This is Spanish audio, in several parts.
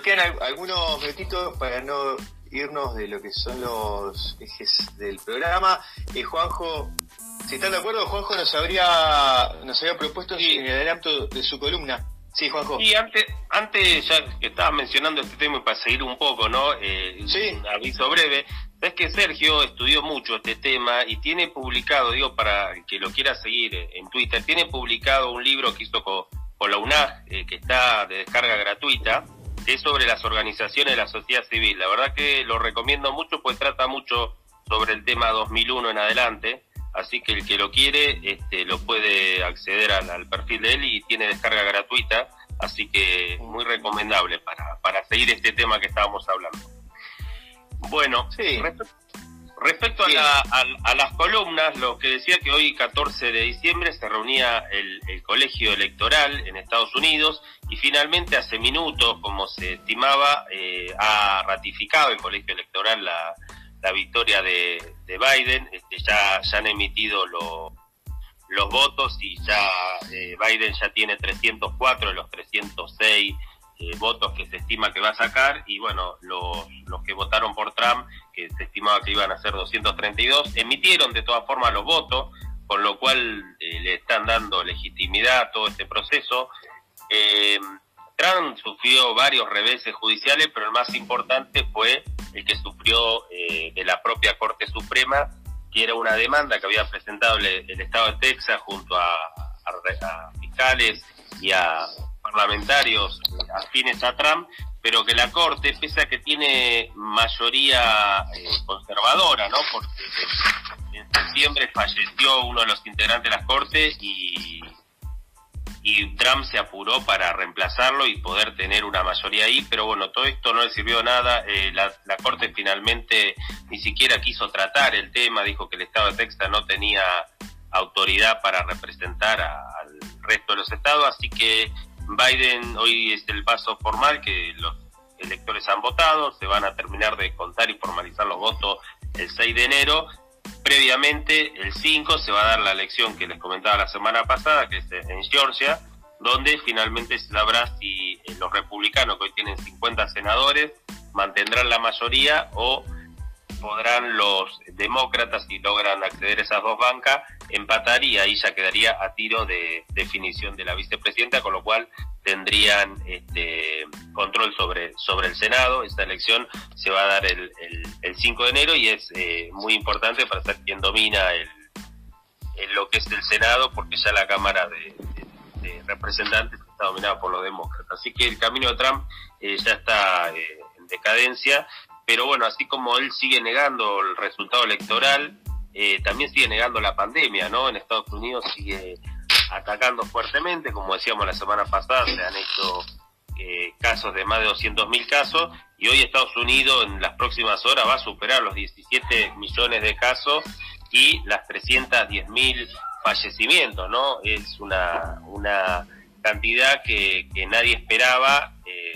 nos quedan algunos minutitos para no irnos de lo que son los ejes del programa. Eh, Juanjo, si están de acuerdo, Juanjo nos habría, nos había propuesto en el adelanto de su columna. Sí, Juanjo. Y antes, antes ya que estabas mencionando este tema y para seguir un poco, ¿no? Eh, sí. Un aviso breve. Es que Sergio estudió mucho este tema y tiene publicado, digo, para que lo quiera seguir en Twitter, tiene publicado un libro que hizo con, la UNAG, eh, que está de descarga gratuita, que es sobre las organizaciones de la sociedad civil. La verdad que lo recomiendo mucho, pues trata mucho sobre el tema 2001 en adelante, así que el que lo quiere este, lo puede acceder al, perfil de él y tiene descarga gratuita, así que muy recomendable para, para seguir este tema que estábamos hablando. Bueno, sí. respecto, a, las columnas, lo que decía que hoy 14 de diciembre se reunía el, colegio electoral en Estados Unidos y finalmente hace minutos, como se estimaba, eh, ha ratificado el colegio electoral la, victoria de, Biden. Este, ya, ya han emitido los votos y ya eh, Biden ya tiene 304 de los 306 eh, votos que se estima que va a sacar y bueno, los, los que votaron por Trump, se estimaba que iban a ser 232, emitieron de todas formas los votos, con lo cual eh, le están dando legitimidad a todo este proceso. Eh, Trump sufrió varios reveses judiciales, pero el más importante fue el que sufrió de la propia Corte Suprema, que era una demanda que había presentado el, Estado de Texas junto a fiscales y a parlamentarios afines a Trump, pero que la Corte, pese a que tiene mayoría eh, conservadora, ¿no? Porque en septiembre falleció uno de los integrantes de la Corte y, y Trump se apuró para reemplazarlo y poder tener una mayoría ahí, pero bueno, todo esto no le sirvió nada. Eh, la, la, Corte finalmente ni siquiera quiso tratar el tema, dijo que el Estado de Texas no tenía autoridad para representar al resto de los estados, así que Biden hoy es el paso formal que los electores han votado, se van a terminar de contar y formalizar los votos el 6 de enero. Previamente, el 5 se va a dar la elección que les comentaba la semana pasada, que es en Georgia, donde finalmente se sabrá si eh, los republicanos, que hoy tienen 50 senadores, mantendrán la mayoría o podrán los demócratas, si logran acceder a esas dos bancas, empataría y ya quedaría a tiro de definición de la vicepresidenta, con lo cual tendrían este, control sobre, sobre el Senado. Esta elección se va a dar el, el, 5 de enero y es eh, muy importante para ser quien domina el, lo que es el Senado, porque ya la Cámara de, Representantes está dominada por los demócratas. Así que el camino de Trump eh, ya está eh, en decadencia pero bueno, así como él sigue negando el resultado electoral, eh, también sigue negando la pandemia, ¿no? En Estados Unidos sigue atacando fuertemente, como decíamos la semana pasada, se han hecho eh, casos de más de 200.000 casos y hoy Estados Unidos en las próximas horas va a superar los 17 millones de casos y las 310.000 fallecimientos, ¿no? Es una, una cantidad que, que nadie esperaba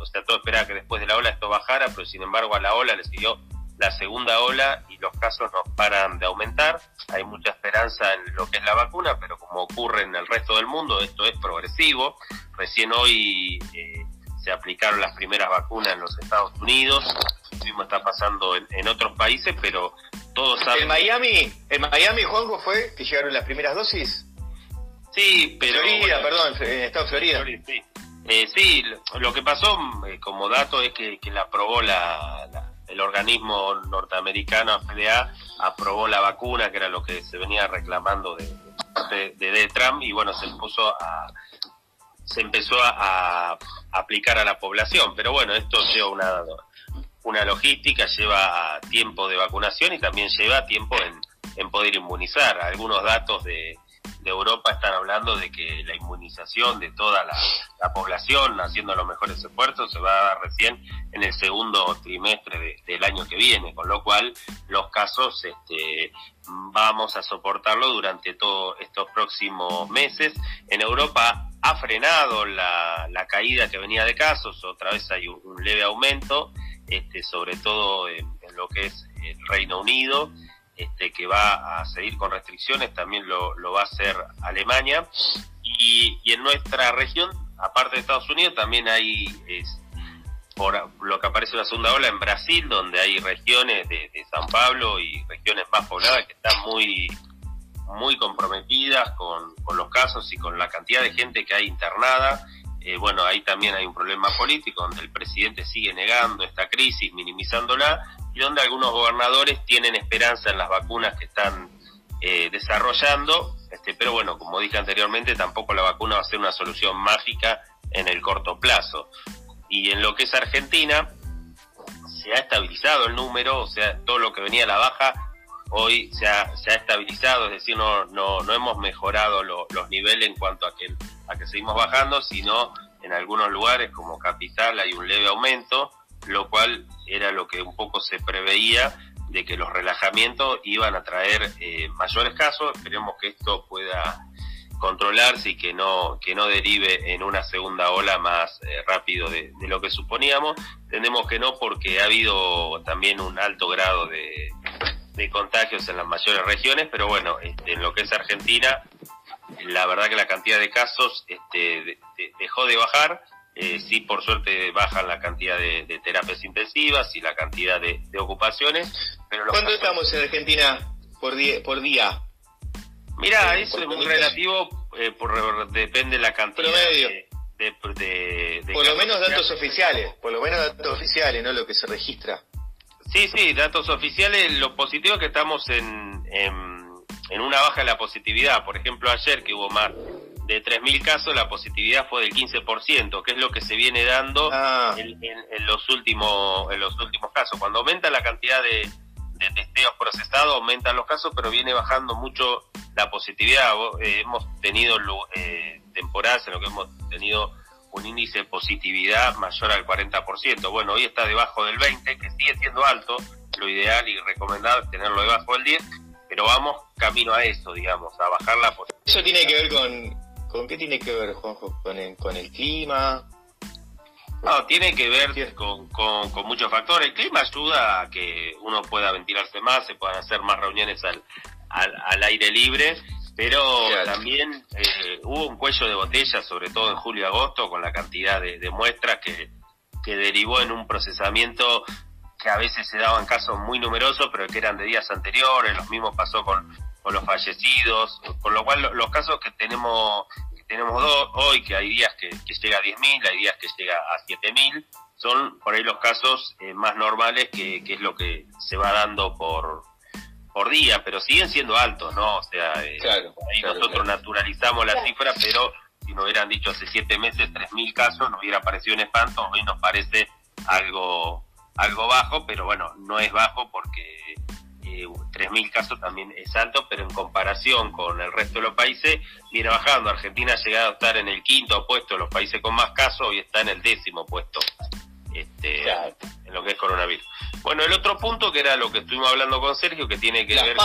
o sea, todo esperaba que después de la ola esto bajara, pero sin embargo a la ola le siguió la segunda ola y los casos no paran de aumentar. Hay mucha esperanza en lo que es la vacuna, pero como ocurre en el resto del mundo, esto es progresivo. Recién hoy eh, se aplicaron las primeras vacunas en los Estados Unidos, lo mismo está pasando en, otros países, pero todos saben... ¿En Miami, en Miami, Juanjo, fue que llegaron las primeras dosis? Sí, pero... Florida, perdón, en Estado de Florida. sí. Eh, sí, lo que pasó eh, como dato es que, la aprobó la, el organismo norteamericano FDA, aprobó la vacuna, que era lo que se venía reclamando de, de, Trump, y bueno, se empezó a se empezó a, aplicar a la población. Pero bueno, esto lleva una, una logística, lleva tiempo de vacunación y también lleva tiempo en, en poder inmunizar. Algunos datos de, de Europa están hablando de que la inmunización de toda la, población, haciendo los mejores esfuerzos, se va a dar recién en el segundo trimestre del año que viene, con lo cual los casos este, vamos a soportarlo durante todos estos próximos meses. En Europa ha frenado la, caída que venía de casos, otra vez hay un, leve aumento, este, sobre todo en lo que es el Reino Unido este, que va a seguir con restricciones, también lo, va a hacer Alemania. Y, en nuestra región, aparte de Estados Unidos, también hay por lo que aparece en la segunda ola en Brasil, donde hay regiones de, San Pablo y regiones más pobladas que están muy muy comprometidas con, los casos y con la cantidad de gente que hay internada. Eh, bueno, ahí también hay un problema político donde el presidente sigue negando esta crisis, minimizándola, donde algunos gobernadores tienen esperanza en las vacunas que están eh, desarrollando, este, pero bueno, como dije anteriormente, tampoco la vacuna va a ser una solución mágica en el corto plazo. Y en lo que es Argentina, se ha estabilizado el número, o sea, todo lo que venía a la baja hoy se ha, se ha estabilizado, es decir, no, no, no hemos mejorado los niveles en cuanto a que, a que seguimos bajando, sino en algunos lugares como Capital hay un leve aumento, lo cual era lo que un poco se preveía de que los relajamientos iban a traer eh, mayores casos. Esperemos que esto pueda controlarse y que no, que no derive en una segunda ola más eh, rápido de, lo que suponíamos. Entendemos que no porque ha habido también un alto grado de, contagios en las mayores regiones, pero bueno, este, en lo que es Argentina, la verdad que la cantidad de casos este, dejó de bajar. Eh, sí, por suerte bajan la cantidad de, terapias intensivas y la cantidad de, ocupaciones. Pero ¿Cuánto estamos en Argentina por día? Por día? Mira, eso es muy relativo, eh, por, depende de la cantidad de, de, Por lo menos datos oficiales, por lo menos datos oficiales, no lo que se registra. Sí, sí, datos oficiales. Lo positivo es que estamos en, en, una baja de la positividad. Por ejemplo, ayer que hubo más de 3.000 casos, la positividad fue del 15%, que es lo que se viene dando ah. en, en, los últimos, en los últimos casos. Cuando aumenta la cantidad de, de testeos procesados, aumentan los casos, pero viene bajando mucho la positividad. Eh, hemos tenido eh, temporadas en lo que hemos tenido un índice de positividad mayor al 40%. Bueno, hoy está debajo del 20%, que sigue siendo alto. Lo ideal y recomendable es tenerlo debajo del 10%, pero vamos camino a eso, digamos, a bajar la positividad. ¿Eso tiene que ver con, con qué tiene que ver, Juanjo? ¿Con el, con el clima? No, tiene que ver con, con, muchos factores. El clima ayuda a que uno pueda ventilarse más, se puedan hacer más reuniones al, al, aire libre, pero también eh, hubo un cuello de botella, sobre todo en julio y agosto, con la cantidad de, muestras que, que derivó en un procesamiento que a veces se daban casos muy numerosos, pero que eran de días anteriores, los mismos pasó con, con los fallecidos, con lo cual los casos que tenemos tenemos dos, hoy que hay días que, llega a 10.000, hay días que llega a 7.000, son por ahí los casos eh, más normales que, es lo que se va dando por, por día, pero siguen siendo altos, ¿no? O sea, eh, ahí nosotros naturalizamos la cifra, pero si nos hubieran dicho hace siete meses 3.000 casos, nos hubiera parecido un espanto, hoy nos parece algo, algo bajo, pero bueno, no es bajo porque 3.000 casos también es alto, pero en comparación con el resto de los países viene bajando. Argentina ha llegado a estar en el quinto puesto de los países con más casos y está en el décimo puesto este, en lo que es coronavirus. Bueno, el otro punto que era lo que estuvimos hablando con Sergio, que tiene que ver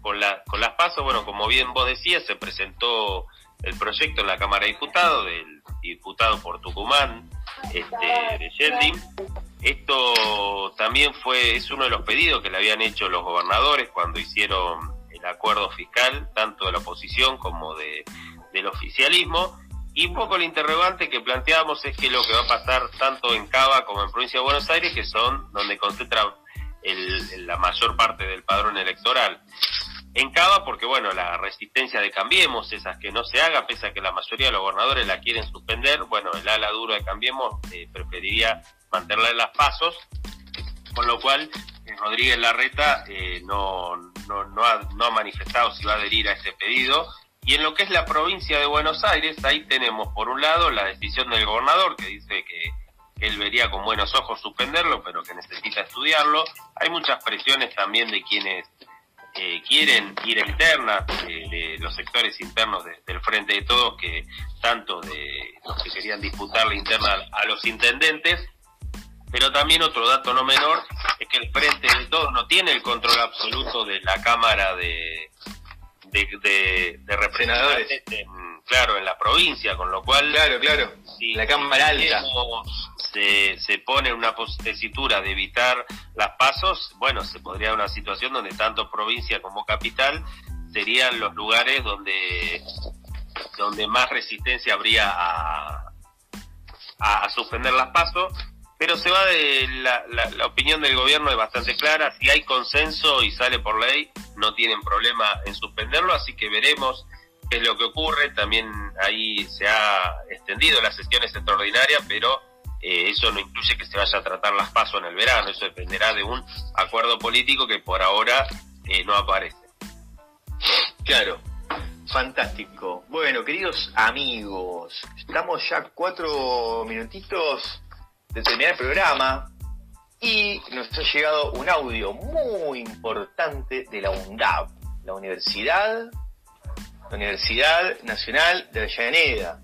Con, la, con las pasos, bueno, como bien vos decías, se presentó el proyecto en la Cámara de Diputados del diputado por Tucumán, este, de Yeldin, esto también fue, es uno de los pedidos que le habían hecho los gobernadores cuando hicieron el acuerdo fiscal, tanto de la oposición como de, del oficialismo. Y un poco el interrogante que planteamos es que lo que va a pasar tanto en Cava como en Provincia de Buenos Aires, que son donde concentra la mayor parte del padrón electoral. En Cava, porque bueno, la resistencia de Cambiemos, esas que no se haga, pese a que la mayoría de los gobernadores la quieren suspender, bueno, el ala duro de Cambiemos eh, preferiría mantenerla en las pasos, con lo cual eh, Rodríguez Larreta eh, no, no, ha, no ha manifestado si va a adherir a este pedido. Y en lo que es la provincia de Buenos Aires, ahí tenemos por un lado la decisión del gobernador que dice que, él vería con buenos ojos suspenderlo, pero que necesita estudiarlo. Hay muchas presiones también de quienes eh, quieren ir internas, de los sectores internos del Frente de Todos, que tanto de los que querían disputar la interna a los intendentes, pero también otro dato no menor es que el Frente de Todos no tiene el control absoluto de la Cámara de, de, Representantes, claro, en la provincia, con lo cual... Claro, claro, si la Cámara Alta. Se, se pone una tesitura de evitar las pasos, bueno, se podría dar una situación donde tanto provincia como capital serían los lugares donde, donde más resistencia habría a, a suspender las pasos pero se va de la, la, opinión del gobierno es bastante clara, si hay consenso y sale por ley, no tienen problema en suspenderlo, así que veremos qué es lo que ocurre, también ahí se ha extendido las sesiones extraordinarias, pero eh, eso no incluye que se vaya a tratar las pasos en el verano, eso dependerá de un acuerdo político que por ahora eh, no aparece. Claro, fantástico. Bueno, queridos amigos, estamos ya cuatro minutitos de terminar el programa y nos ha llegado un audio muy importante de la UNDAP, la Universidad, la Universidad Nacional de Avellaneda.